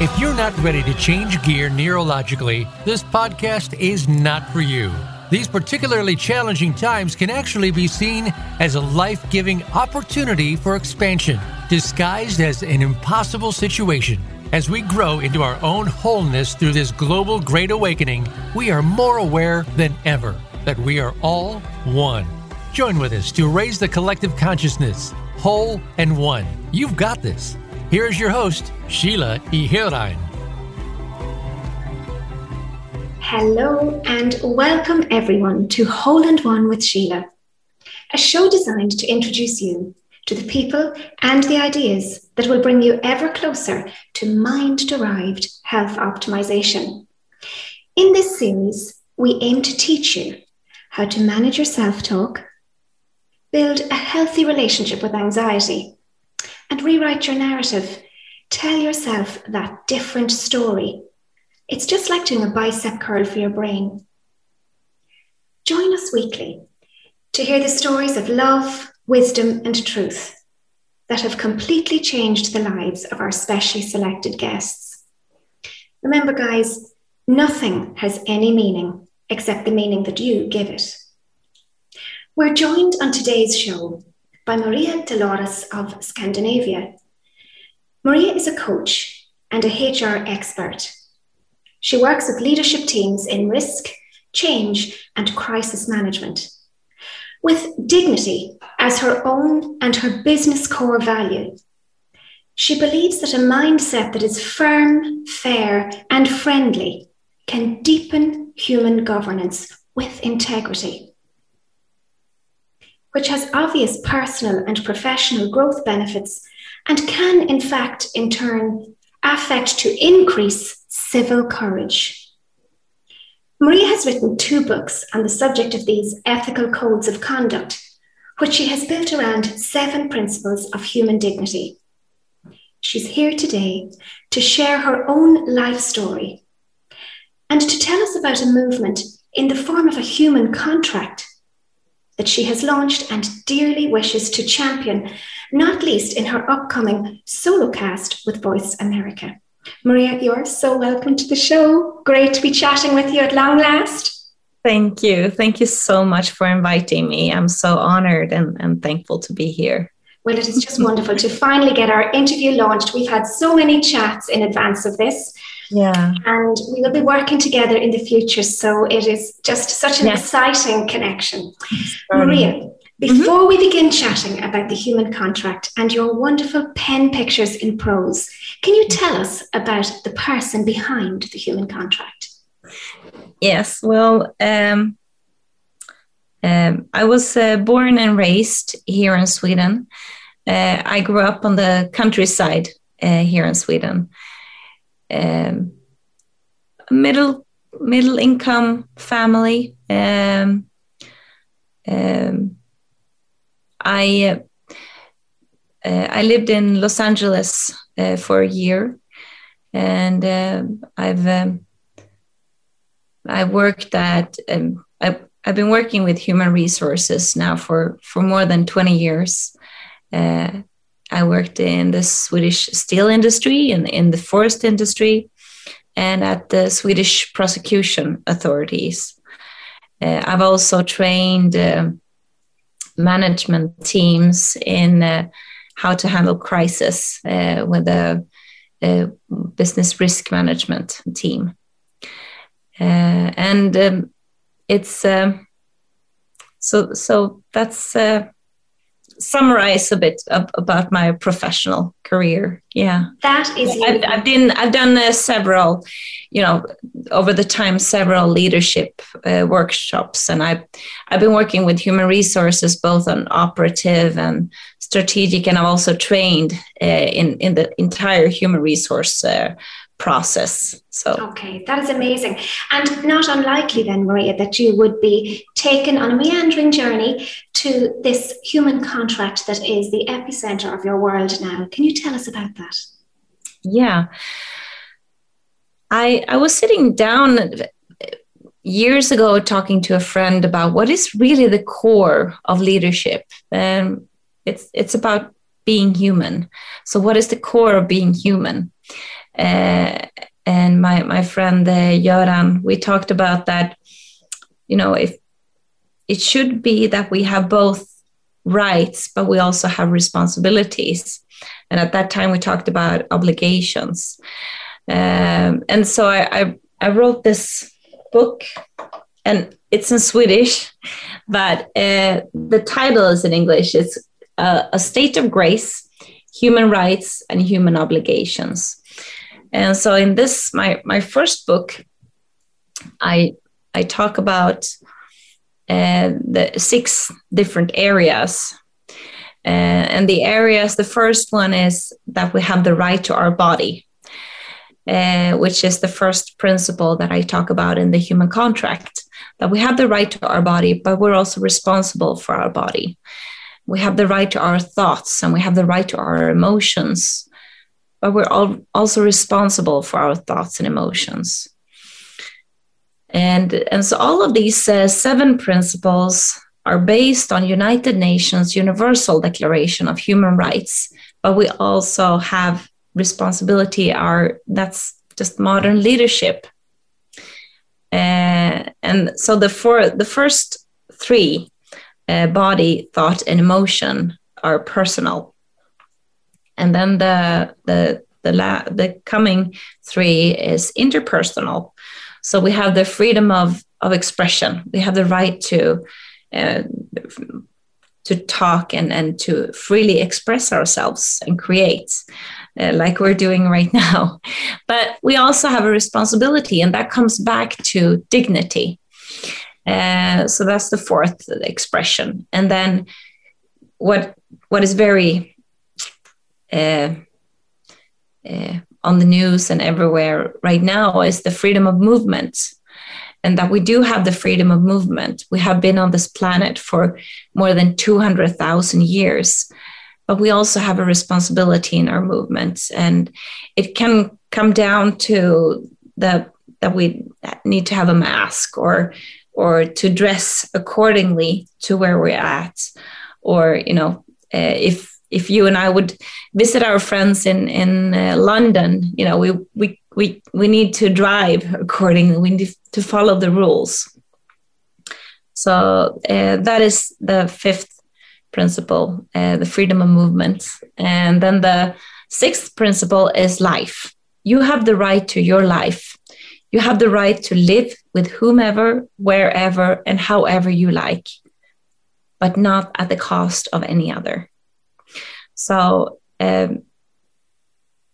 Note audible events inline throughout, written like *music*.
If you're not ready to change gear neurologically, this podcast is not for you. These particularly challenging times can actually be seen as a life giving opportunity for expansion, disguised as an impossible situation. As we grow into our own wholeness through this global great awakening, we are more aware than ever that we are all one. Join with us to raise the collective consciousness, whole and one. You've got this. Here is your host, Sheila Ihirain. Hello and welcome everyone to Whole and One with Sheila, a show designed to introduce you to the people and the ideas that will bring you ever closer to mind derived health optimization. In this series, we aim to teach you how to manage your self talk, build a healthy relationship with anxiety, and rewrite your narrative. Tell yourself that different story. It's just like doing a bicep curl for your brain. Join us weekly to hear the stories of love, wisdom, and truth that have completely changed the lives of our specially selected guests. Remember, guys, nothing has any meaning except the meaning that you give it. We're joined on today's show by Maria Dolores of Scandinavia. Maria is a coach and a HR expert. She works with leadership teams in risk, change, and crisis management with dignity as her own and her business core value. She believes that a mindset that is firm, fair, and friendly can deepen human governance with integrity, which has obvious personal and professional growth benefits and can, in fact, in turn, affect to increase civil courage. Maria has written two books on the subject of these ethical codes of conduct, which she has built around seven principles of human dignity. She's here today to share her own life story and to tell us about a movement in the form of a human contract that she has launched and dearly wishes to champion, not least in her upcoming solo cast with Voice America. Maria, you're so welcome to the show. Great to be chatting with you at long last. Thank you. Thank you so much for inviting me. I'm so honored and, and thankful to be here. Well, it is just wonderful to finally get our interview launched. We've had so many chats in advance of this. Yeah. And we will be working together in the future. So it is just such an exciting connection. Maria, before mm-hmm. we begin chatting about the human contract and your wonderful pen pictures in prose, can you tell us about the person behind the human contract? Yes, well, um, um, I was uh, born and raised here in Sweden. Uh, I grew up on the countryside uh, here in Sweden. Um, middle middle income family. Um, um, I uh, I lived in Los Angeles uh, for a year, and uh, I've um, I worked at um, I, I've been working with human resources now for for more than twenty years. Uh, I worked in the Swedish steel industry and in, the forest industry, and at the Swedish prosecution authorities. Uh, I've also trained. Um, management teams in uh, how to handle crisis uh, with a, a, business risk management team. Uh, and um, it's um, so so that's uh, summarize a bit about my professional career. Yeah, that is. I've, I've been I've done uh, several, you know, over the time several leadership uh, workshops, and I've I've been working with human resources both on operative and strategic, and I've also trained uh, in in the entire human resource uh, process. So okay, that is amazing, and not unlikely then, Maria, that you would be taken on a meandering journey to this human contract that is the epicenter of your world now. Can you tell us about that? Yeah, I I was sitting down years ago talking to a friend about what is really the core of leadership, and it's it's about being human. So, what is the core of being human? Uh, and my my friend uh, we talked about that. You know, if it should be that we have both rights, but we also have responsibilities. And at that time, we talked about obligations. Um, and so I, I, I, wrote this book, and it's in Swedish, *laughs* but uh, the title is in English. It's uh, A State of Grace Human Rights and Human Obligations. And so in this, my, my first book, I, I talk about uh, the six different areas. Uh, and the areas, the first one is that we have the right to our body, uh, which is the first principle that I talk about in the human contract. That we have the right to our body, but we're also responsible for our body. We have the right to our thoughts and we have the right to our emotions, but we're all also responsible for our thoughts and emotions. And, and so all of these uh, seven principles are based on United Nations Universal Declaration of Human Rights, but we also have responsibility our that's just modern leadership. Uh, and so the four the first three uh, body, thought, and emotion are personal. And then the the the la- the coming three is interpersonal. So we have the freedom of, of expression. We have the right to uh, to talk and, and to freely express ourselves and create, uh, like we're doing right *laughs* now. But we also have a responsibility, and that comes back to dignity. Uh, so that's the fourth expression. And then what what is very on the news and everywhere right now is the freedom of movement and that we do have the freedom of movement. We have been on this planet for more than 200,000 years, but we also have a responsibility in our movements. And it can come down to the that we need to have a mask or or to dress accordingly to where we're at or you know uh, if if you and I would visit our friends in in uh, London, you know, we we we we need to drive accordingly. We need to follow the rules. So uh, that is the fifth principle, uh, the freedom of movement, and then the sixth principle is life. You have the right to your life. You have the right to live with whomever, wherever, and however you like, but not at the cost of any other. So um,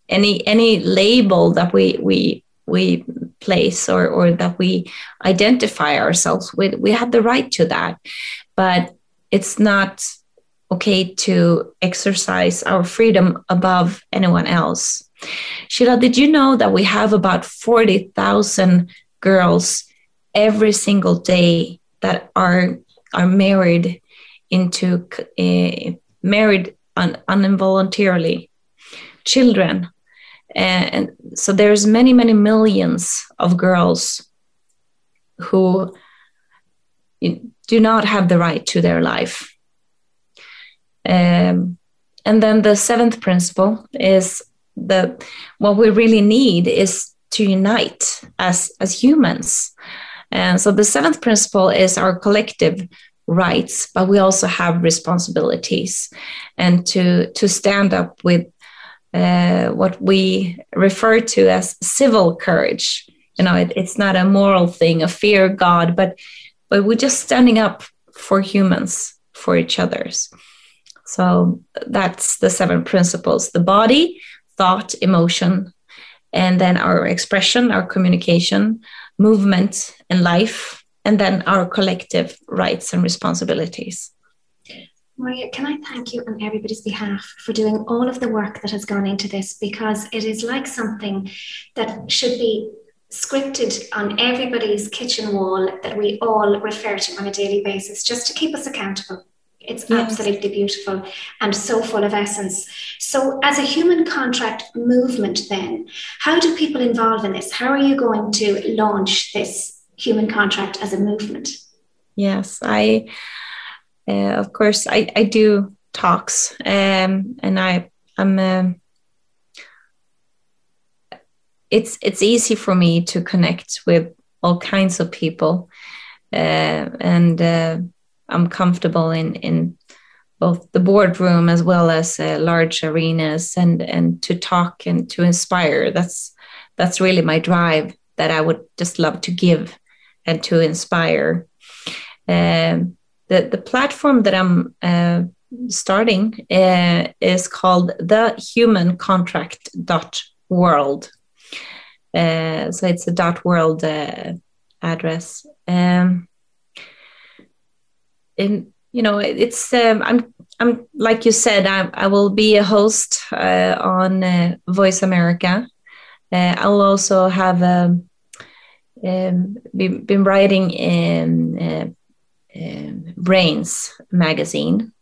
any any label that we we we place or or that we identify ourselves with, we have the right to that, but it's not okay to exercise our freedom above anyone else. Sheila, did you know that we have about 40,000 girls every single day that are are married into uh, married un, uninvoluntarily. Children and so there's many many millions of girls who do not have the right to their life. Um, and then the seventh principle is that what we really need is to unite as as humans. And so the seventh principle is our collective rights, but we also have responsibilities, and to to stand up with uh, what we refer to as civil courage. You know, it, it's not a moral thing, a fear God, but but we're just standing up for humans, for each other's. So that's the seven principles: the body, thought, emotion, and then our expression, our communication, movement, and life and then our collective rights and responsibilities. Maria, can I thank you on everybody's behalf for doing all of the work that has gone into this because it is like something that should be scripted on everybody's kitchen wall that we all refer to on a daily basis just to keep us accountable. It's yes. absolutely beautiful and so full of essence. So, as a human contract movement, then, how do people involve in this? How are you going to launch this human contract as a movement? Yes, I, uh, of course, I, I do talks, um, and I, I'm, uh, it's it's easy for me to connect with all kinds of people, uh, and uh, I'm comfortable in in both the boardroom as well as uh, large arenas, and and to talk and to inspire. That's that's really my drive that I would just love to give and to inspire. Um, the the platform that I'm uh, starting uh, is called the human contract dot world uh, so it's a dot world uh, address. Um, in you know it's um, i'm i'm like you said i, I will be a host uh, on uh, voice america. Uh, i will also have um, um, been, been writing in uh, um, Brainz magazine.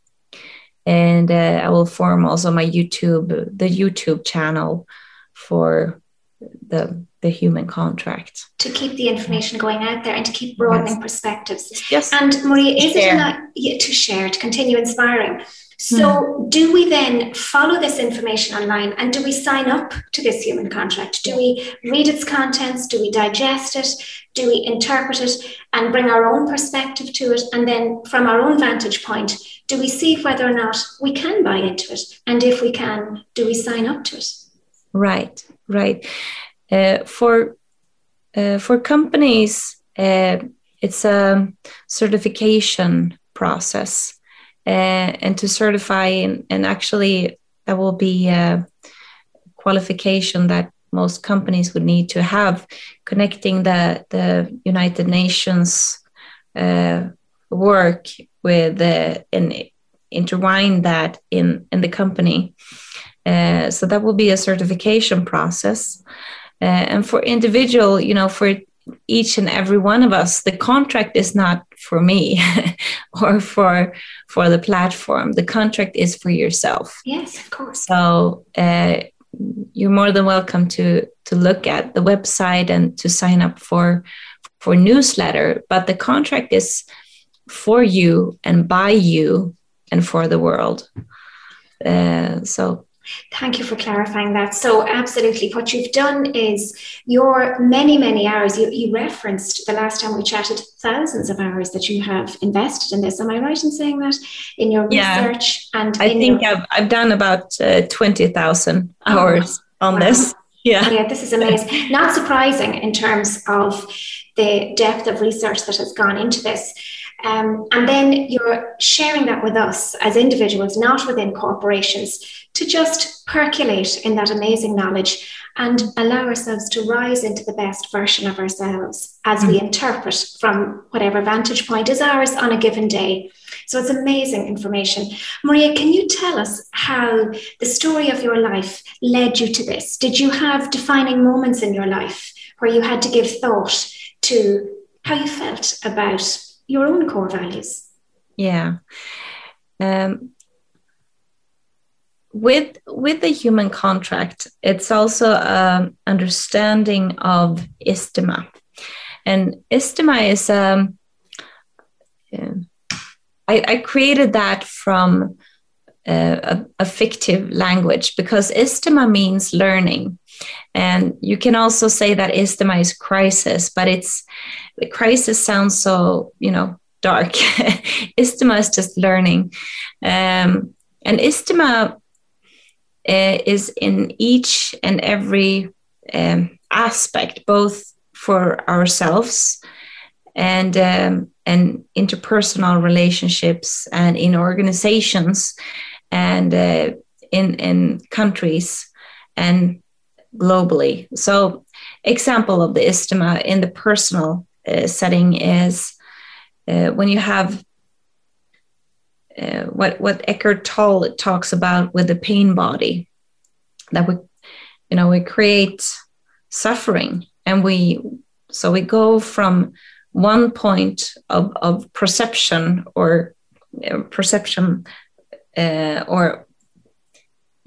And uh, I will form also my YouTube, the YouTube channel for the the human contract to keep the information going out there and to keep broadening yes. perspectives. Yes, and Maria, is share. it not yeah, to share to continue inspiring? So, mm. do we then follow this information online and do we sign up to this human contract? Do we read its contents? Do we digest it? Do we interpret it and bring our own perspective to it? And then, from our own vantage point, do we see whether or not we can buy into it? And if we can, do we sign up to it? Right, right. Uh, for uh, for companies, uh, it's a certification process and to certify and, and, actually that will be a qualification that most companies would need to have connecting the the United Nations uh, work with and intertwine that in in the company. Uh, so that will be a certification process. Uh, and for individual, you know, for each and every one of us the contract is not for me *laughs* or for for the platform. The contract is for yourself. Yes of course. So uh, you're more than welcome to to look at the website and to sign up for for newsletter but the contract is for you and by you and for the world. Uh, so Thank you for clarifying that. So, absolutely, what you've done is your many, many hours. You, you referenced the last time we chatted thousands of hours that you have invested in this. Am I right in saying that in your yeah, research? And I think your... I've, I've done about uh, 20,000 hours oh, on wow. this. *laughs* Yeah. yeah, this is amazing. Not surprising in terms of the depth of research that has gone into this. Um, and then you're sharing that with us as individuals, not within corporations, to just percolate in that amazing knowledge and allow ourselves to rise into the best version of ourselves as we mm. interpret from whatever vantage point is ours on a given day. So it's amazing information. Maria, can you tell us how the story of your life led you to this? Did you have defining moments in your life where you had to give thought to how you felt about your own core values. Yeah. Um, with with the human contract, it's also um, understanding of istima, and istima is um, I, I created that from uh, a, a, fictive language because istima means learning, and you can also say that istima is crisis, but it's the crisis sounds so you know dark. *laughs* Istima is just learning. Um, and istima uh, is in each and every um, aspect both for ourselves and um, and interpersonal relationships and in organizations and uh, in in countries. And globally. So example of the istima in the personal uh, setting is uh, when you have uh, what what Eckhart Tolle talks about with the pain body, that we, you know, we create suffering, and we so we go from one point of, of perception or uh, perception uh, or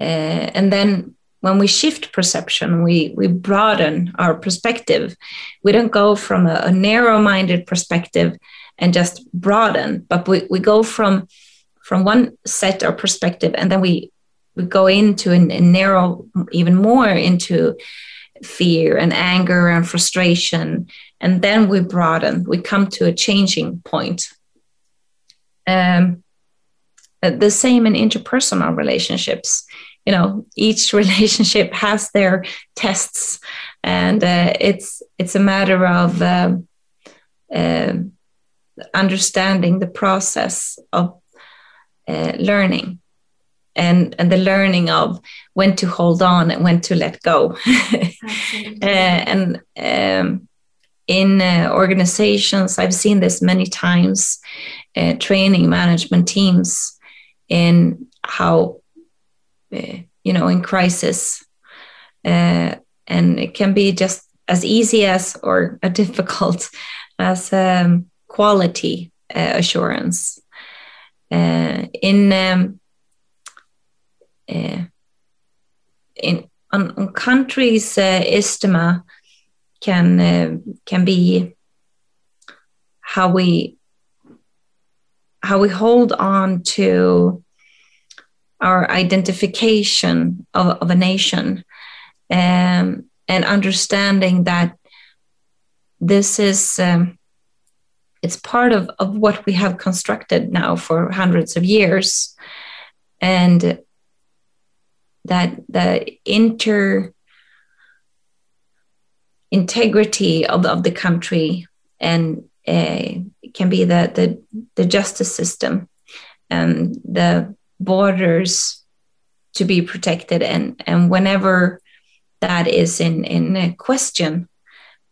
uh, and then when we shift perception, we, we broaden our perspective. We don't go from a, a narrow minded perspective and just broaden, but we, we go from, from one set or perspective and then we, we go into and narrow even more into fear and anger and frustration and then we broaden. We come to a changing point. Um, the same in interpersonal relationships you know each *laughs* relationship has their tests. And uh, it's it's a matter of um, uh, understanding the process of uh, learning and and the learning of when to hold on and when to let go. *laughs* Uh, and um, in uh, organizations i've seen this many times uh, training management teams in how uh, you know in crisis. Uh, and it can be just as easy as or a *laughs* difficult as um, quality uh, assurance. Uh, in um, uh, in on, on countries uh, can uh, can be how we how we hold on to our identification of, of a nation um, and understanding that this is um, it's part of, of what we have constructed now for hundreds of years and that the inter integrity of, of the country and uh, can be the, the, the justice system and the borders to be protected and and whenever that is in in question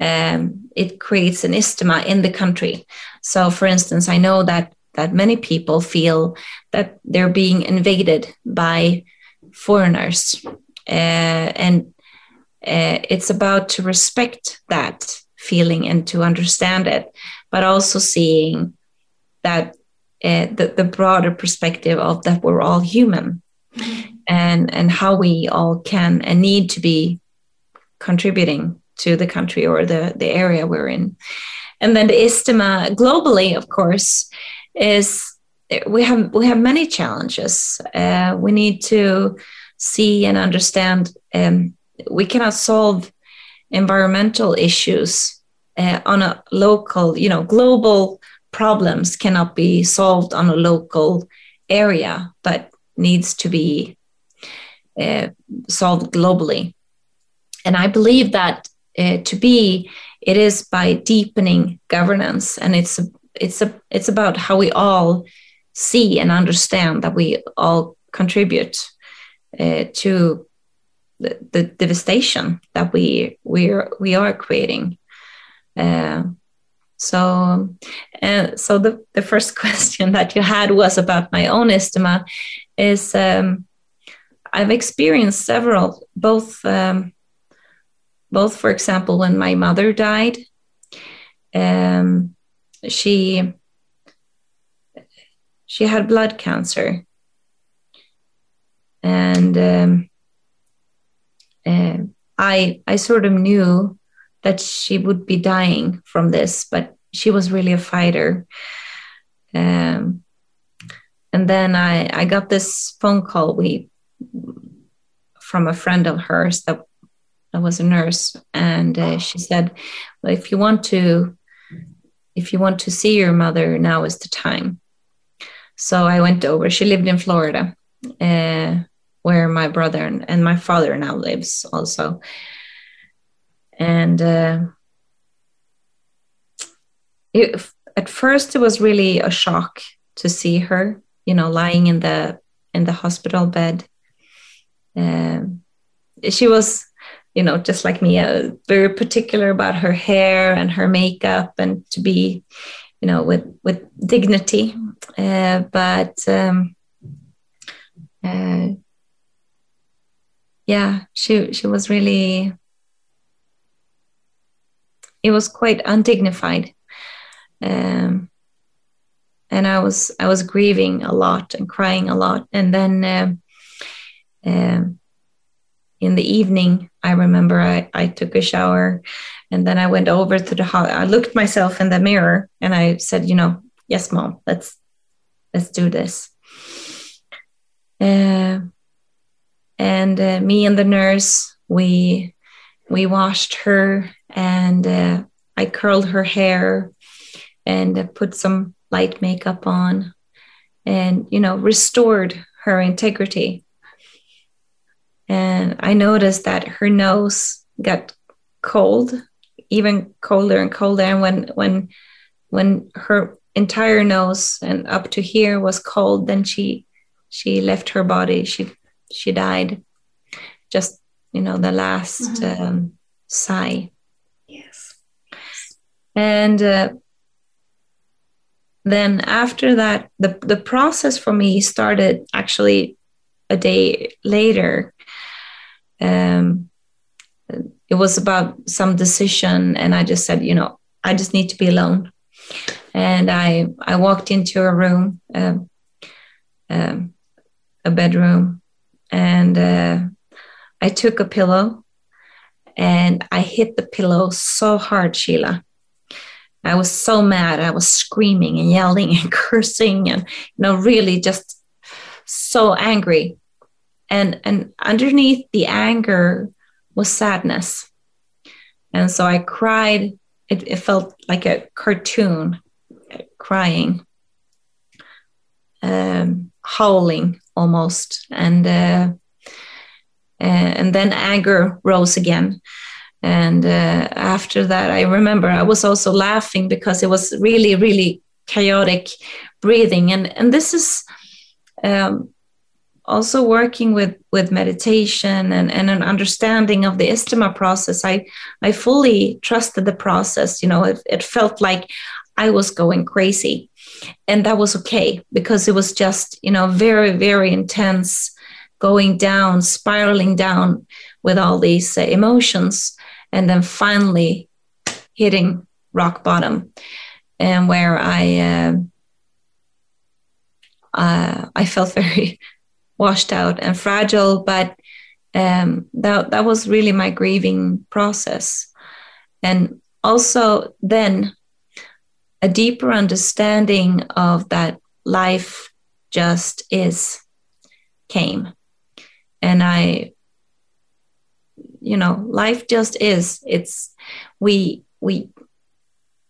um, it creates an istima in the country. So for instance i know that that many people feel that they're being invaded by foreigners uh, and uh, it's about to respect that feeling and to understand it but also seeing that uh, the, the broader perspective of that we're all human mm-hmm. and and how we all can and need to be contributing to the country or the, the area we're in and then the istima globally of course is we have we have many challenges uh, we need to see and understand um, we cannot solve environmental issues uh, on a local you know global problems cannot be solved on a local area, but needs to be uh, solved globally. And I believe that uh, to be, it is by deepening governance, and it's it's a it's about how we all see and understand that we all contribute uh, to the, the, devastation that we we are we are creating. Uh, so, uh, so the, the first *laughs* question that you had was about my own istima. Is um, I've experienced several, both, um, both for example, when my mother died, um, she she had blood cancer, and um, uh, I I sort of knew that she would be dying from this, but she was really a fighter. Um, and then I, I got this phone call we from a friend of hers that, that was a nurse, and uh, she said, "Well, if you want to, if you want to see your mother, now is the time." So I went over. She lived in Florida, uh, where my brother and, my father now lives also and uh, it, at first it was really a shock to see her you know lying in the in the hospital bed. Um, she was you know just like me uh, very particular about her hair and her makeup and to be you know with with dignity. Uh, but um, uh, yeah she she was really it was quite undignified um, and i was i was grieving a lot and crying a lot and then uh, uh, in the evening i remember I, I took a shower and then i went over to the house. i looked myself in the mirror and i said you know yes mom let's let's do this uh, and uh, me and the nurse we we washed her and uh, I curled her hair and uh, put some light makeup on and, you know, restored her integrity. And I noticed that her nose got cold, even colder and colder. And when, when, when her entire nose and up to here was cold, then she, she left her body. She, she died. Just, you know, the last mm-hmm. um, sigh. Yes. And uh, then after that, the, the process for me started actually a day later. Um, it was about some decision, and I just said, you know, I just need to be alone. And I I walked into a room, uh, um, a bedroom, and uh, I took a pillow and I hit the pillow so hard, Sheila. I was so mad. I was screaming and yelling *laughs* and cursing and you know really just so angry. And and underneath the anger was sadness. And so I cried. It, it felt like a cartoon, crying, um, howling almost, and uh, and then anger rose again. And uh, after that i remember i was also laughing because it was really really chaotic breathing. And and this is um, also working with with meditation and, and an understanding of the istima process. I i fully trusted the process. You know it, it felt like i was going crazy. And that was okay because it was just you know very very intense going down, spiraling down with all these uh, emotions, and then finally hitting rock bottom, and where I uh, uh, I felt very *laughs* washed out and fragile, but um, that that was really my grieving process, and also then a deeper understanding of that life just is came and i you know life just is. It's we we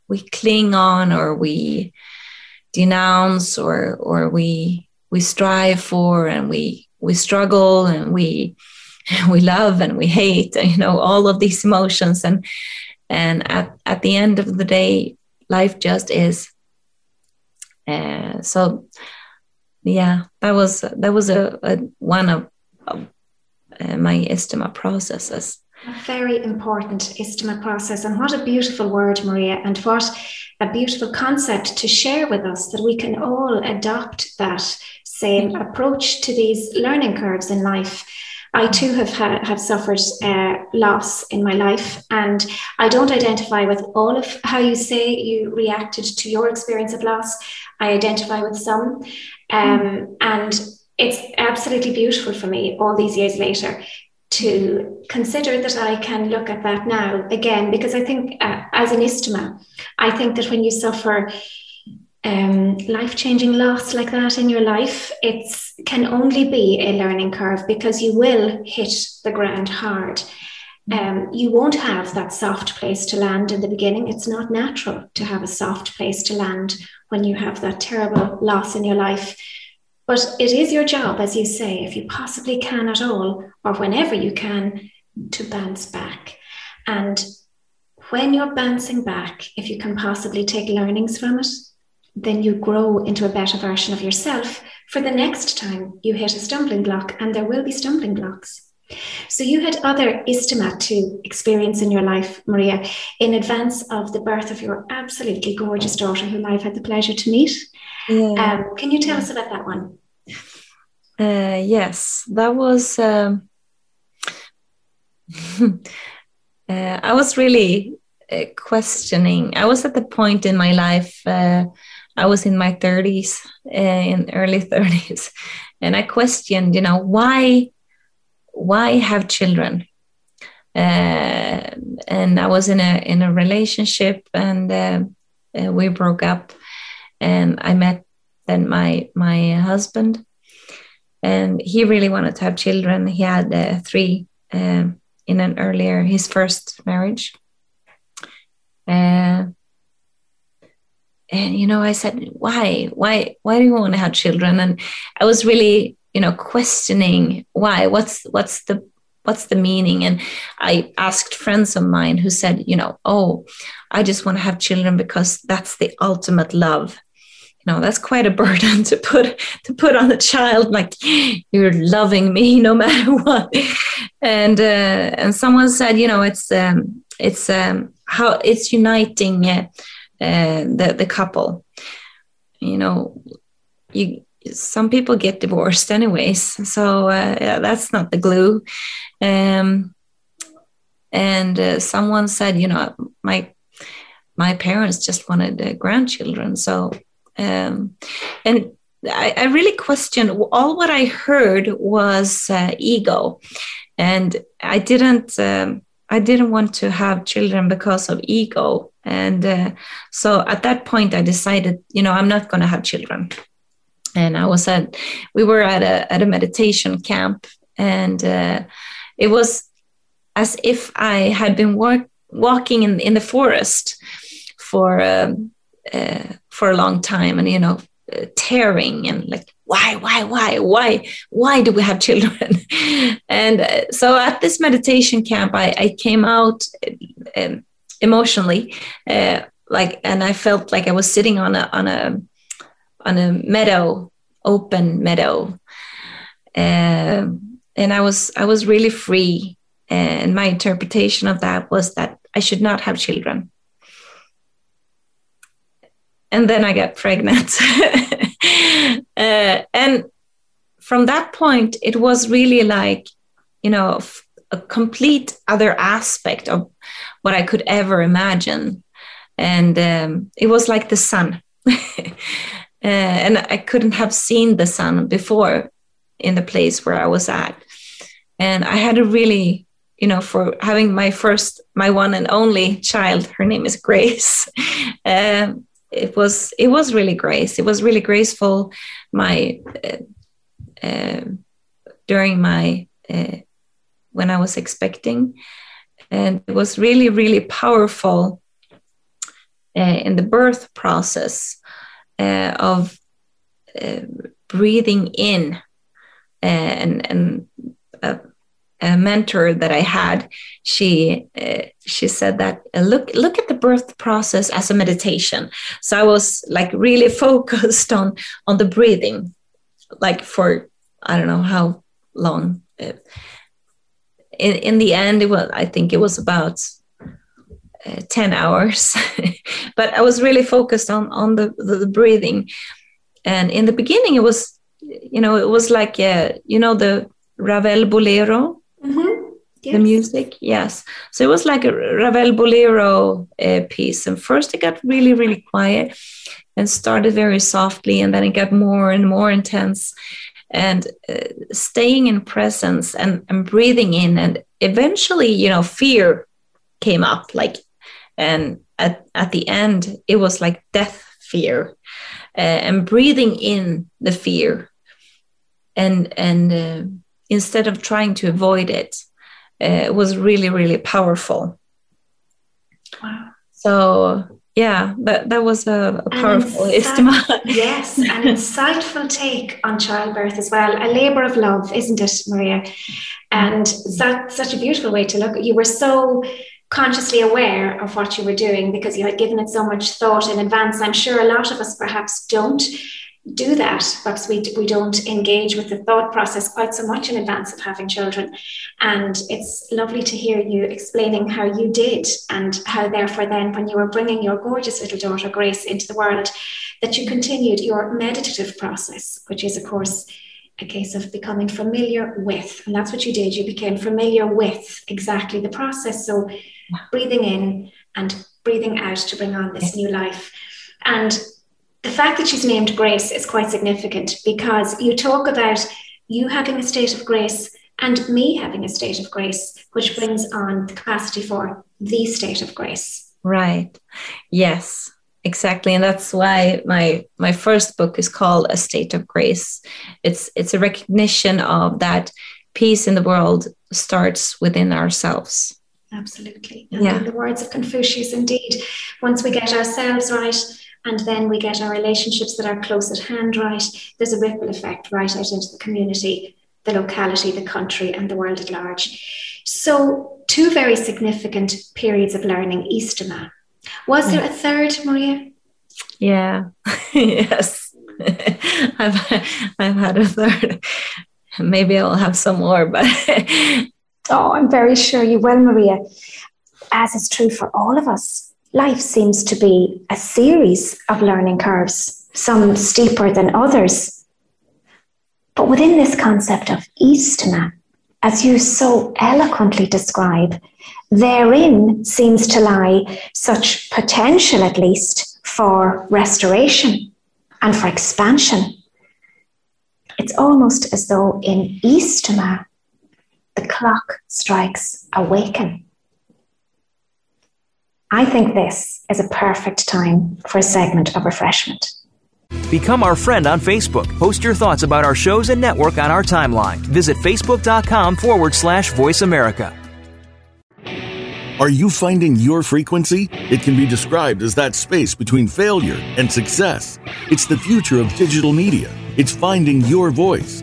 we cling on or we denounce or or we we strive for and we we struggle and we *laughs* we love and we hate *laughs* you know all of these emotions. And and at, at the end of the day life just is. Uh, so yeah that was that was a, a one of uh, my istima processes. A very important istima process. And what a beautiful word, Maria, and what a beautiful concept to share with us that we can all adopt that same approach to these learning curves in life. I too have ha- have suffered uh, loss in my life, and I don't identify with all of how you say you reacted to your experience of loss. I identify with some, um, mm. and it's absolutely beautiful for me all these years later to consider that I can look at that now again, because I think uh, as an istima, I think that when you suffer um, life changing loss like that in your life, it can only be a learning curve because you will hit the ground hard. Um, you won't have that soft place to land in the beginning. It's not natural to have a soft place to land when you have that terrible loss in your life. But it is your job, as you say, if you possibly can at all, or whenever you can, to bounce back. And when you're bouncing back, if you can possibly take learnings from it, then you grow into a better version of yourself for the next time you hit a stumbling block, and there will be stumbling blocks. So you had other istima to experience in your life, Maria, in advance of the birth of your absolutely gorgeous daughter, whom I've had the pleasure to meet. Yeah. Um, can you tell us about that one? Uh, yes, that was. Um, *laughs* uh, I was really uh, questioning. I was at the point in my life. Uh, I was in my thirties, uh, in early *laughs* thirties, and I questioned. You know why? Why have children? Uh, and I was in a in a relationship, and we broke up. And I met then my my husband and he really wanted to have children. He had uh, three um, in an earlier his first marriage. Uh, and you know, I said, "Why? Why? Why do you want to have children?" And I was really, you know, questioning why. What's what's the what's the meaning? And I asked friends of mine who said, you know, oh, I just want to have children because that's the ultimate love you know that's quite a burden *laughs* to put to put on the child like you're loving me *laughs* no matter what. And uh, and someone said you know it's um, it's um, how it's uniting uh, uh, the the couple. You know you some people get divorced anyways so uh, yeah, that's not the glue. Um, and uh, someone said you know my my parents just wanted uh, grandchildren so um, and I, I, really questioned all what I heard was uh, ego, and I didn't. Um, I didn't want to have children because of ego, and uh, so at that point, I decided, you know, I'm not going to have children. And I was at, we were at a at a meditation camp, and uh, it was as if I had been work, walking in in the forest for. Um, uh, for a long time and you know uh, tearing and like why why why why why do we have *laughs* children? And uh, so at this meditation camp i, I came out um, emotionally uh, like and i felt like i was sitting on a on a on a meadow open meadow. Uh, and i was i was really free and my interpretation of that was that i should not have children and then I got pregnant. *laughs* uh, and from that point, it was really like, you know, a complete other aspect of what I could ever imagine. And um, it was like the sun. *laughs* uh, and I couldn't have seen the sun before in the place where I was at. And I had a really, you know, for having my first, my one and only child, her name is Grace. *laughs* Um, it was it was really grace. It was really graceful. My uh, uh, during my uh, when I was expecting, and it was really really powerful uh, in the birth process uh, of breathing in and and a mentor that I had, she uh, she said that uh, look look at the birth process as a meditation. So I was like really *laughs* focused on on the breathing, like for I don't know how long. Uh, in in the end, it was I think it was about uh, ten hours, *laughs* but I was really focused on on the, the, the breathing. And in the beginning, it was you know it was like uh, you know the Ravel Bolero. Yes. The music, yes. So it was like a Ravel Bolero uh, piece. And first it got really, really quiet and started very softly, and then it got more and more intense. And uh, staying in presence and, and breathing in, and eventually, you know, fear came up. Like, and at, at the end, it was like death fear, uh, and breathing in the fear, and and uh, instead of trying to avoid it uh, was really really powerful. Wow. So yeah that, that was a, a powerful insight, yes an insightful take on childbirth as well. A labor of love isn't it maria? And that's such a beautiful way to look. You were so consciously aware of what you were doing because you had given it so much thought in advance. I'm sure a lot of us perhaps don't do that. Perhaps we, we don't engage with the thought process quite so much in advance of having children. And it's lovely to hear you explaining how you did and how, therefore, then when you were bringing your gorgeous little daughter, Grace, into the world, that you continued your meditative process, which is, of course, a case of becoming familiar with. And that's what you did. You became familiar with exactly the process. So breathing in and breathing out to bring on this new life. And the fact that she's named Grace is quite significant because you talk about you having a state of grace and me having a state of grace, which brings on the capacity for the state of grace. Right. Yes, exactly. And that's why my my first book is called A State of Grace. It's it's a recognition of that peace in the world starts within ourselves. Absolutely. And yeah. the words of Confucius, indeed, once we get ourselves right, and then we get our relationships that are close at hand right, there's a ripple effect right out into the community, the locality, the country, and the world at large. So, two very significant periods of learning Istuma. Was there a third, Maria? Yeah, *laughs* yes. *laughs* I've I've had a third. Maybe I'll have some more, but *laughs* oh, I'm very sure you will, Maria. As is true for all of us, life seems to be a series of learning curves, some steeper than others. But within this concept of Istuma, as you so eloquently describe, therein seems to lie such potential, at least, for restoration and for expansion. It's almost as though in Istuma, the clock strikes awaken. I think this is a perfect time for a segment of refreshment. Become our friend on Facebook. Post your thoughts about our shows and network on our timeline. Visit facebook.com forward slash voice America. Are you finding your frequency? It can be described as that space between failure and success. It's the future of digital media. It's finding your voice.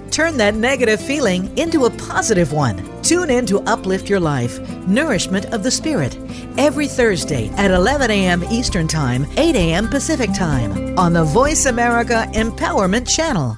Turn that negative feeling into a positive one. Tune in to Uplift Your Life, Nourishment of the Spirit, every Thursday at 11 a.m. Eastern Time, 8 a.m. Pacific Time on the Voice America Empowerment Channel.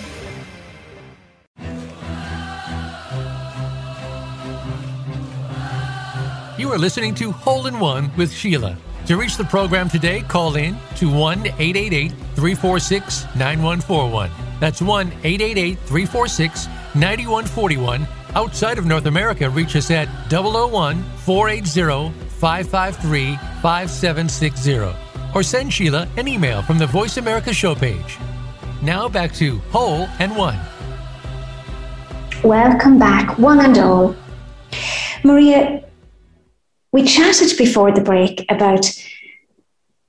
You are listening to Hole in One with Sheila. To reach the program today, call in to 1 888 346 9141. That's 1 888 346 9141. Outside of North America, reach us at 001 480 553 5760. Or send Sheila an email from the Voice America show page. Now back to Hole in One. Welcome back, one and all. Maria, we chatted before the break about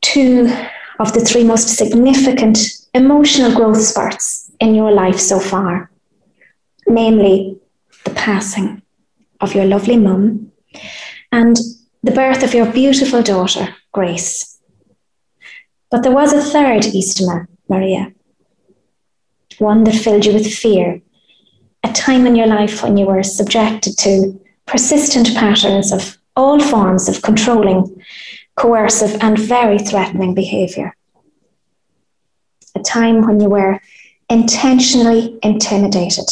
two of the three most significant emotional growth spurts in your life so far, namely the passing of your lovely mum and the birth of your beautiful daughter, Grace. But there was a third Istuma, Maria. one that filled you with fear, a time in your life when you were subjected to persistent patterns of all forms of controlling, coercive, and very threatening behavior. A time when you were intentionally intimidated,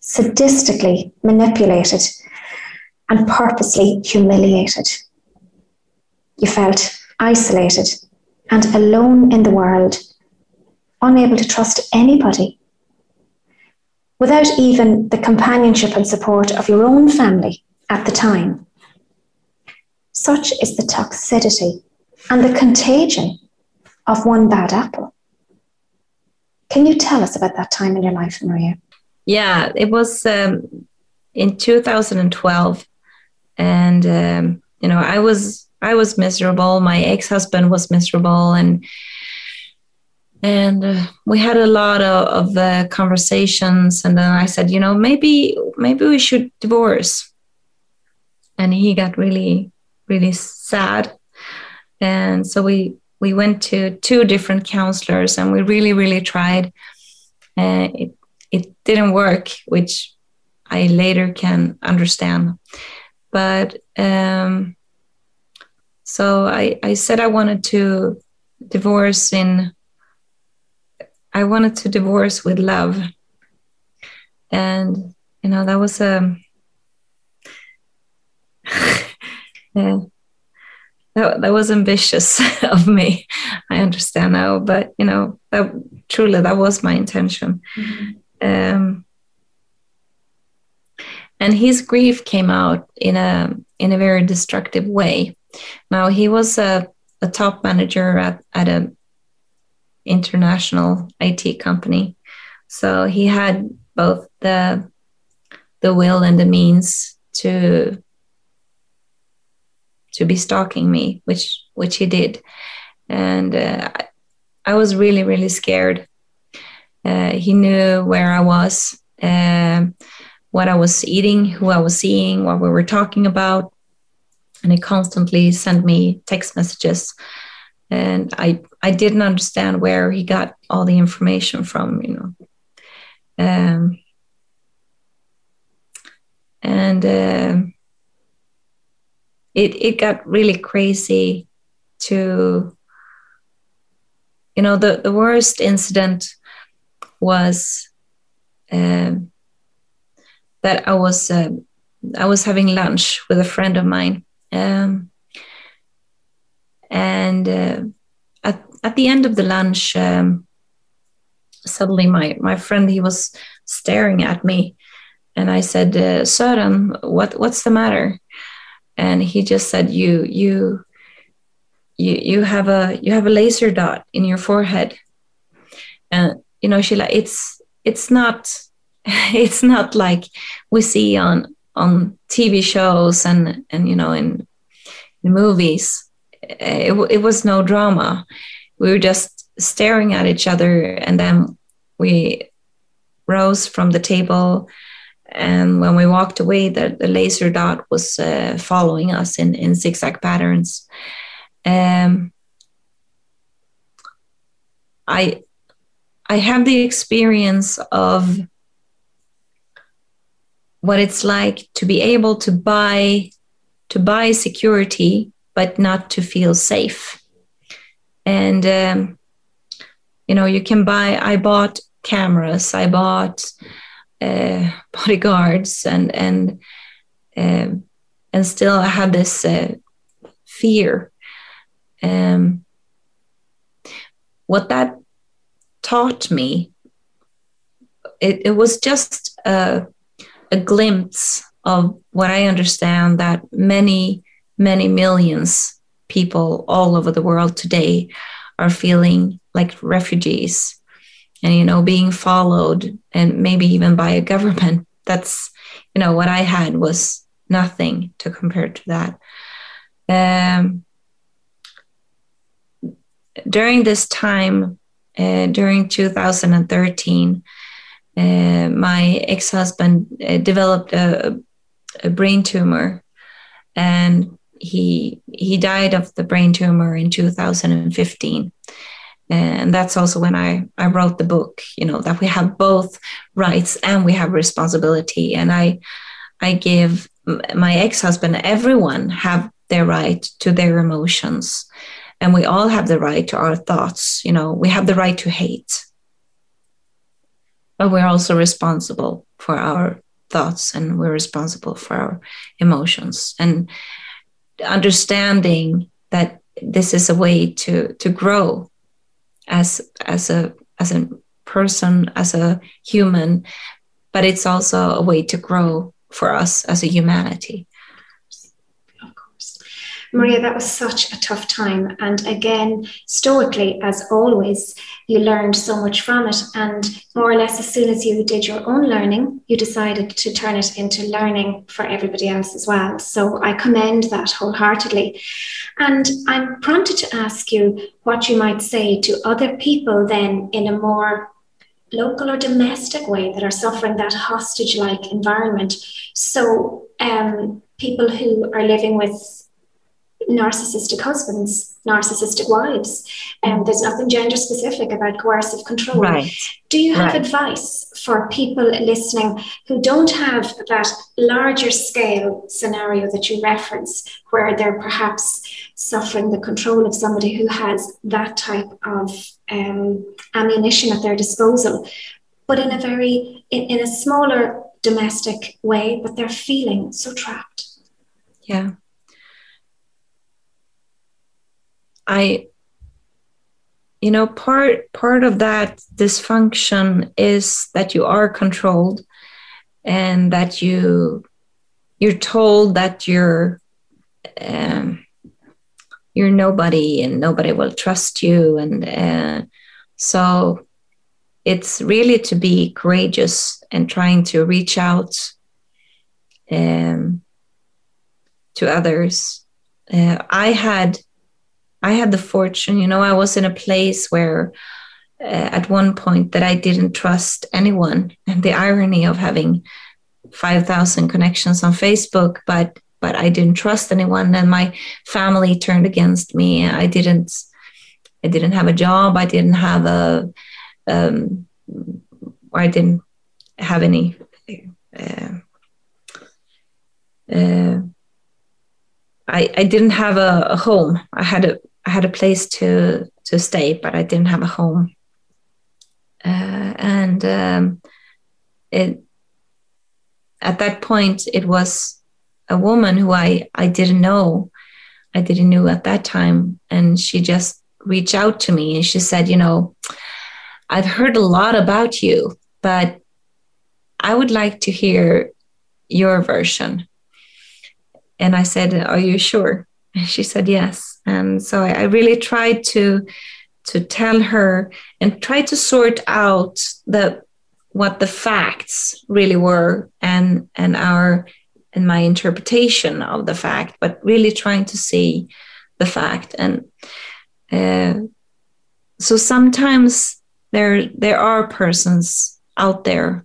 sadistically manipulated, and purposely humiliated. You felt isolated and alone in the world, unable to trust anybody. Without even the companionship and support of your own family at the time. Such is the toxicity and the contagion of one bad apple. Can you tell us about that time in your life, Maria? Yeah, it was um, in 2012, and um, you know, I was I was miserable. My ex husband was miserable, and and uh, we had a lot of, of uh, conversations. And then I said, you know, maybe maybe we should divorce. And he got really really sad, and so we we went to two different counselors, and we really really tried. And it it didn't work, which I later can understand. But um, so I, I said I wanted to divorce in, I wanted to divorce with love. And, you know, that was a, yeah, that, that was ambitious *laughs* of me. I understand now, but, you know, that truly, that was my intention. Mm-hmm. Um, and his grief came out in a in a very destructive way now he was a, a top manager at, at an international IT company. So he had both the the will and the means to to be stalking me, which which he did, and uh, I was really really scared. Uh, he knew where I was, uh, what I was eating, who I was seeing, what we were talking about, and he constantly sent me text messages. And i i didn't understand where he got all the information from you know. Um, and uh, it it got really crazy to you know the the worst incident was um, that I was uh, I was having lunch with a friend of mine um, and uh, at, at the end of the lunch, um, suddenly my, my friend, he was staring at me. And I said, uh, Søren, what, what's the matter? And he just said, you, you, you, you have a, you have a laser dot in your forehead. And, you know, Sheila, it's, it's not, *laughs* it's not like we see on on TV shows and and you know in, in movies. It, it was no drama. We were just staring at each other, and then we rose from the table. And when we walked away, the, the laser dot was uh, following us in, in zigzag patterns. Um, I I have the experience of what it's like to be able to buy to buy security but not to feel safe and um, you know you can buy i bought cameras i bought uh, bodyguards and and um, and still i had this uh, fear. Um, what that taught me it, it was just a a glimpse of what I understand that many, many millions people all over the world today are feeling like refugees and you know being followed and maybe even by a government *laughs* that's you know what i had was nothing to compare to that. Um, during this time uh, during 2013 uh, my ex-husband uh, developed a, a, brain tumor and he he died of the brain tumor in 2015 and that's also when I, I wrote the book you know that we have both rights and we have responsibility. And i i give my ex-husband everyone have their right to their emotions. And we all have the right to our thoughts you know we have the right to hate. But we're also responsible for our thoughts and we're responsible for our emotions. And understanding that this is a way to to grow as as a as a person as a human but it's also a way to grow for us as a humanity maria that was such a tough time. And again stoically as always you learned so much from it. And more or less as soon as you did your own learning you decided to turn it into learning for everybody else as well. So i commend that wholeheartedly. And i'm prompted to ask you what you might say to other people then in a more local or domestic way that are suffering that hostage like environment. So um, people who are living with narcissistic husbands, narcissistic wives. And um, there's nothing gender specific about coercive control. Right. Do you have right. advice for people listening who don't have that larger scale scenario that you reference, where they're perhaps suffering the control of somebody who has that type of um, ammunition at their disposal, but in a very in, in a smaller domestic way, but they're feeling so trapped. Yeah. I you know part part of that dysfunction is that you are controlled and that you you're told that you're um, you're nobody and nobody will trust you and uh, so it's really to be courageous and trying to reach out um, to others. Uh, i had I had the fortune, you know, I was in a place where uh, at one point that I didn't trust anyone. And the irony of having 5,000 connections on Facebook, but but I didn't trust anyone and my family turned against me. I didn't I didn't have a job. I didn't have a um, I didn't have any uh, uh, I, I didn't have a, a, home. I had a I had a place to to stay, but I didn't have a home. Uh, and um, it at that point it was a woman who I I didn't know, I didn't know at that time, and she just reached out to me and she said, you know, I've heard a lot about you, but I would like to hear your version. And I said, Are you sure? And she said, Yes and so I, I really tried to to tell her and try to sort out the what the facts really were and and our and my interpretation of the fact but really trying to see the fact. And uh, so sometimes there there are persons out there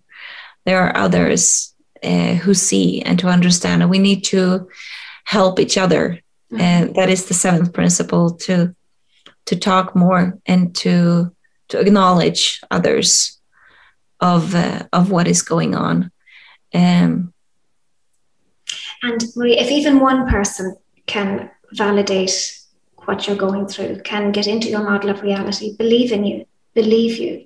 there are others uh, who see and to understand. And we need to help each other and that is the seventh principle to to talk more and to to acknowledge others of uh, of what is going on. Um, and Marie, if even one person can validate what you're going through can get into your model of reality believe in you believe you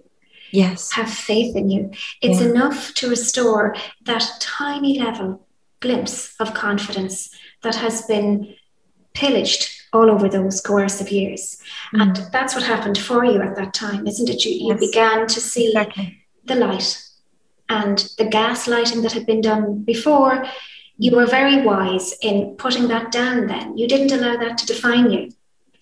yes. have faith in you it's yeah. enough to restore that tiny level glimpse of confidence that has been pillaged all over those coercive years. Mm. And that's what happened for you at that time, isn't it? You, you yes. began to see exactly. the light and the gaslighting that had been done before. You were very wise in putting that down then. You didn't allow that to define you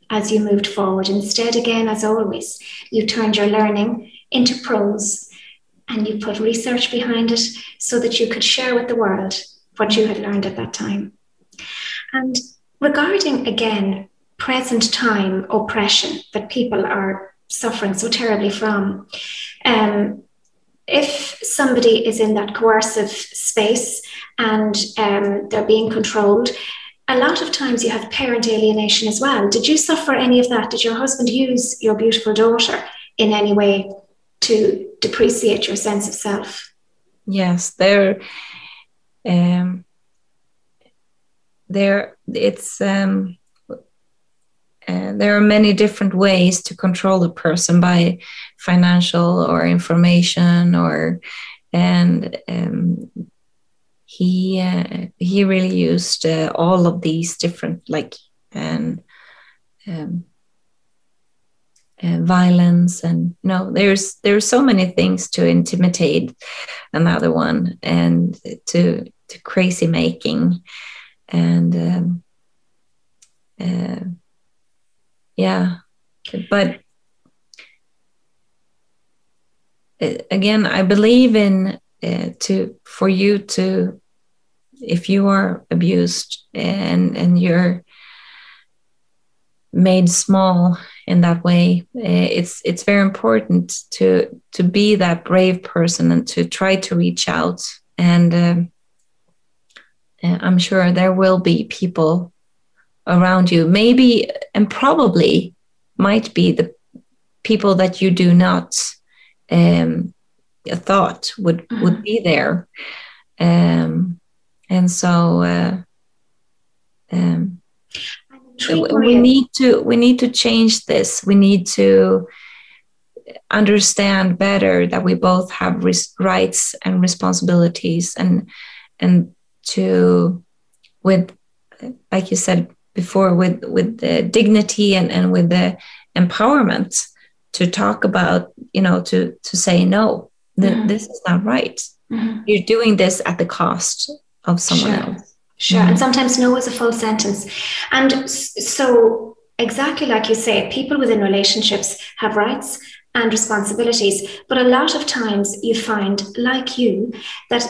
as you moved forward. Instead, again, as always, you turned your learning into prose and you put research behind it so that you could share with the world what you had learned at that time. And Regarding again present time oppression that people are suffering so terribly from, um, if somebody is in that coercive space and um, they're being controlled, a lot of times you have parent alienation as well. Did you suffer any of that? Did your husband use your beautiful daughter in any way to depreciate your sense of self? Yes, there, um, there. It's um, uh, there are many different ways to control a person by financial or information or and um, he uh, he really used uh, all of these different like and um, uh, violence and you know there's there's so many things to intimidate another one and to to crazy making and um, uh, yeah but again i believe in uh, to for you to if you are abused and and you're made small in that way uh, it's it's very important to to be that brave person and to try to reach out. And um, i'm sure there will be people around you maybe and probably might be the people that you do not um, thought would mm-hmm. would be there. Um, and so uh, um, we need to we need to change this. We need to understand better that we both have res- rights and responsibilities and and to with like you said before with with the dignity and, and with the empowerment to talk about you know to to say no th- mm-hmm. this is not right mm-hmm. you're doing this at the cost of someone sure. else sure mm-hmm. and sometimes no is a full sentence and so exactly like you say people within relationships have rights and responsibilities but a lot of times you find like you that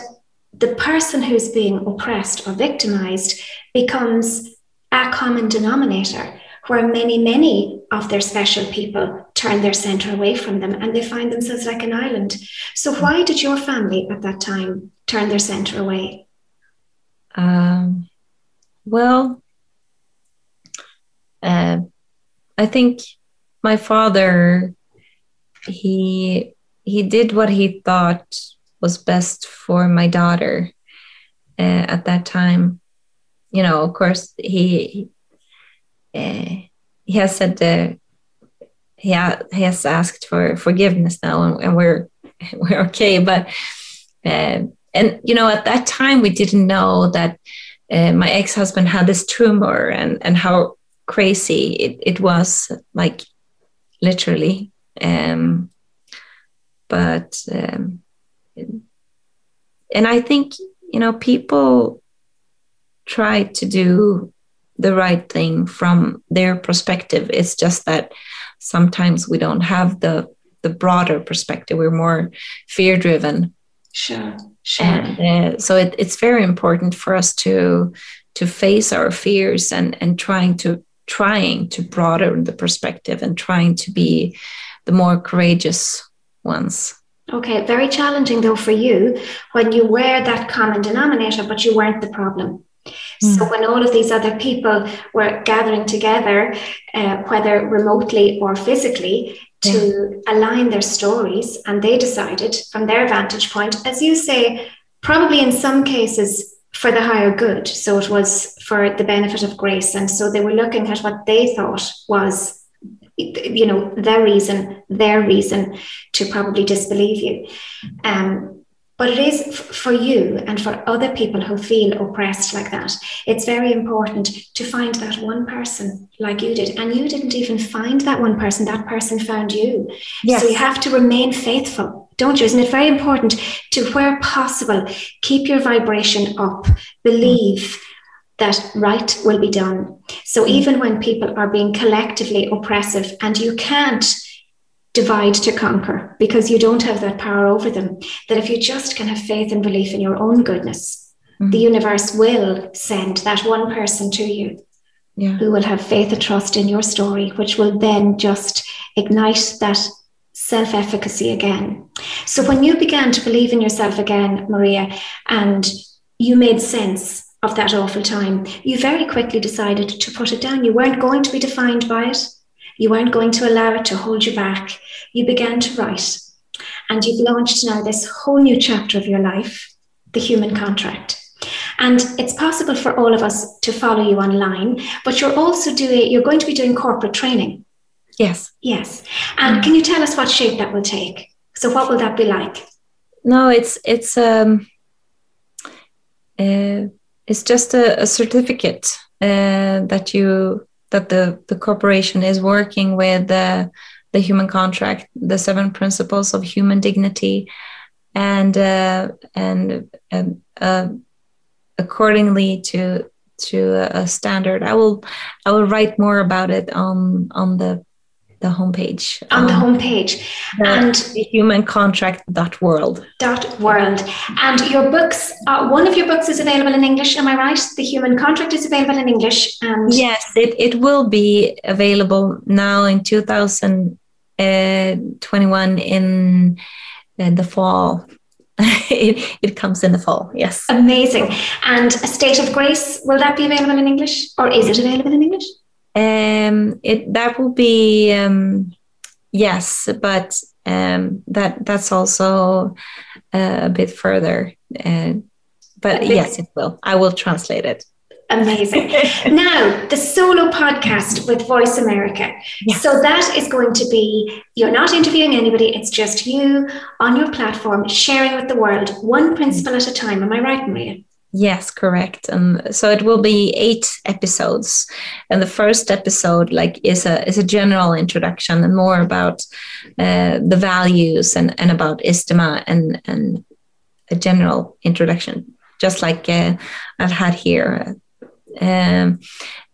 the person who's being oppressed or victimized becomes a common denominator where many, many of their special people turn their center away from them and they find themselves like an island. So, why did your family at that time turn their center away? Um, well, uh, I think my father he he did what he thought was best for my daughter uh, at that time you know, of course, he uh, he has said he, ha- he has asked for forgiveness now, and, and we're *laughs* we're okay. But uh, and you know, at that time, we didn't know that uh, my ex husband had this tumor, and and how crazy it, it was, like literally. Um, but um, and I think you know people try to do the right thing from their perspective. It's just that sometimes we don't have the the broader perspective. We're more fear driven. Sure, sure. And uh, so it, it's very important for us to to face our fears and and trying to trying to broaden the perspective and trying to be the more courageous ones. Okay, very challenging though for you when you were that common denominator, but you weren't the problem. So mm. when all of these other people were gathering together, uh, whether remotely or physically, to yeah. align their stories, and they decided from their vantage point, as you say, probably in some cases for the higher good. So it was for the benefit of grace, and so they were looking at what they thought was you know their reason their reason to probably disbelieve you um, but it is for you and for other people who feel oppressed like that. It's very important to find that one person like you did. And you didn't even find that one person, that person found you. Yes. So you have to remain faithful, don't you? Isn't it very important to, where possible, keep your vibration up, believe that right will be done. So mm. even when people are being collectively oppressive and you can't divide to conquer because you don't have that power over them. That if you just can have faith and belief in your own goodness, mm-hmm. the universe will send that one person to you yeah. who will have faith and trust in your story, which will then just ignite that self efficacy again. So when you began to believe in yourself again, Maria, and you made sense of that awful time, you very quickly decided to put it down. You weren't going to be defined by it. You weren't going to allow it to hold you back. You began to write. And you've launched now this whole new chapter of your life, the human contract. And it's possible for all of us to follow you online, but you're also doing, you're going to be doing corporate training. Yes. Yes. And can you tell us what shape that will take? So what will that be like? No, it's, it's, um, uh, it's just a, a certificate uh, that you that the the corporation is working with the the human contract, the seven principles of human dignity, and uh, and uh, accordingly to to a standard. I will I will write more about it on on the the homepage. On the um, homepage. And the human contract dot world. Dot world. And your books, uh, one of your books is available in English, am I right? The human contract is available in English. And yes, it, it will be available now in 2021 in, in the fall. *laughs* it, it comes in the fall, yes. Amazing. And A State of Grace, will that be available in English or is it available in English? Um, it that will be um, yes, but um, that that's also uh, a bit further. Uh, but yes, it will. I will translate it. Amazing. *laughs* now, the solo podcast with Voice America. Yes. So that is going to be you're not interviewing anybody, it's just you on your platform sharing with the world one principle at a time. Am I right, Maria? Yes, correct. And so it will be eight episodes, and the first episode like is a is a general introduction and more about uh, the values and and about Istima and and a general introduction, just like uh, I've had here. Um,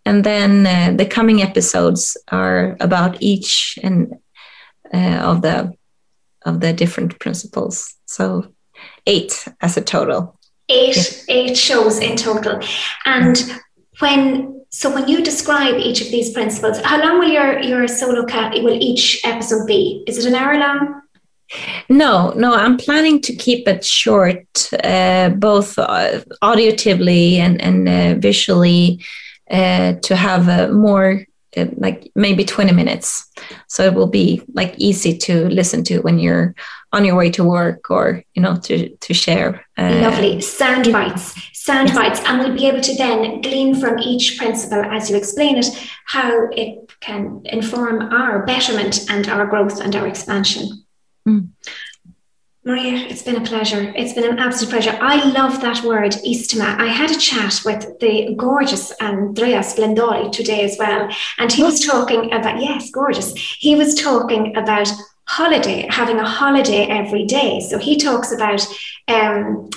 and then uh, the coming episodes are about each and uh, of the of the different principles. So eight as a total eight eight shows in total. And when so when you describe each of these principles how long will your your solo cat will each episode be? Is it an hour long? No no i'm planning to keep it short uh, both uh, auditively and and uh, visually uh, to have a more uh, like maybe 20 minutes. So it will be like easy to listen to when you're on your way to work or you know to to share uh, lovely sound bites sound yes. bites and we'll be able to then glean from each principle as you explain it how it can inform our betterment and our growth and our expansion mm. Maria, it's been a pleasure. It's been an absolute pleasure. I love that word, istima. I had a chat with the gorgeous Andrea Splendori today as well. And he was talking about, yes, gorgeous. He was talking about holiday, having a holiday every day. So he talks about um,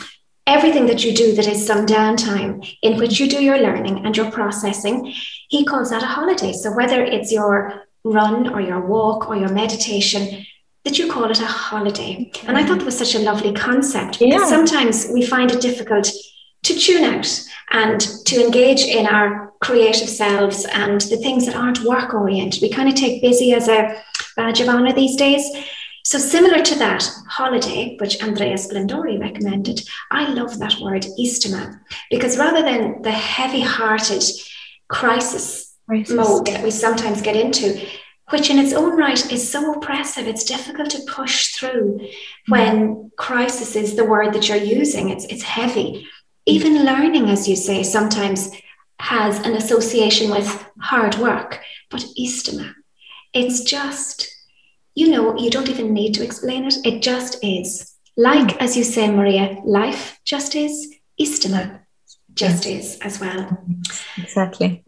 everything that you do that is some downtime in which you do your learning and your processing. He calls that a holiday. So whether it's your run or your walk or your meditation, that you call it a holiday. And I thought that was such a lovely concept because yeah. sometimes we find it difficult to tune out and to engage in our creative selves and the things that aren't work oriented. We kind of take busy as a badge of honor these days. So, similar to that holiday, which Andrea Splendori recommended, I love that word, istima, because rather than the heavy hearted crisis, crisis mode that we sometimes get into, which in its own right is so oppressive. It's difficult to push through mm. when crisis is the word that you're using. It's, it's heavy. Even learning, as you say, sometimes has an association with hard work, but istima, it's just, you know, you don't even need to explain it. It just is. Like, as you say, Maria, life just is, istima just is as well. Exactly.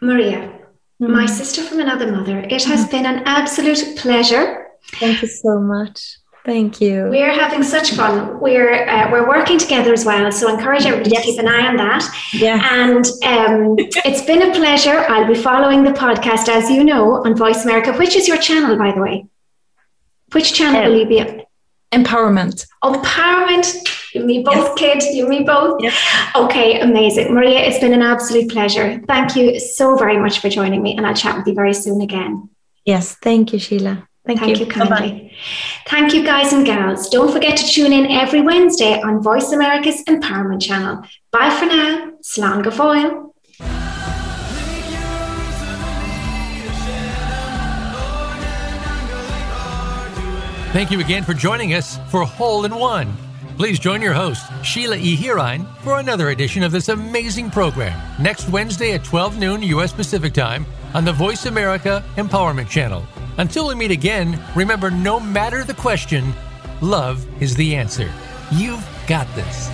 Maria, Mm. My sister from another mother, it has been an absolute pleasure. Thank you so much. Thank you. We're having such fun. We're uh, we're working together as well, so I encourage everybody yes. to keep an eye on that. Yeah. And um, it's been a pleasure. I'll be following the podcast, as you know, on Voice America. Which is your channel, by the way? Which channel um, will you be on? Empowerment. Empowerment. You me both, yes. kid. You me both. Yes. Okay, amazing. Maria, it's been an absolute pleasure. Thank you so very much for joining me, and I'll chat with you very soon again. Yes, thank you, Sheila. Thank, thank you. you kindly. Bye-bye. Thank you, guys and gals. Don't forget to tune in every Wednesday on Voice America's Empowerment Channel. Bye for now. slán go fáil. Thank you again for joining us for Hole in One. Please join your host, Sheila E. Hirine, for another edition of this amazing program next Wednesday at 12 noon U.S. Pacific Time on the Voice America Empowerment Channel. Until we meet again, remember no matter the question, love is the answer. You've got this.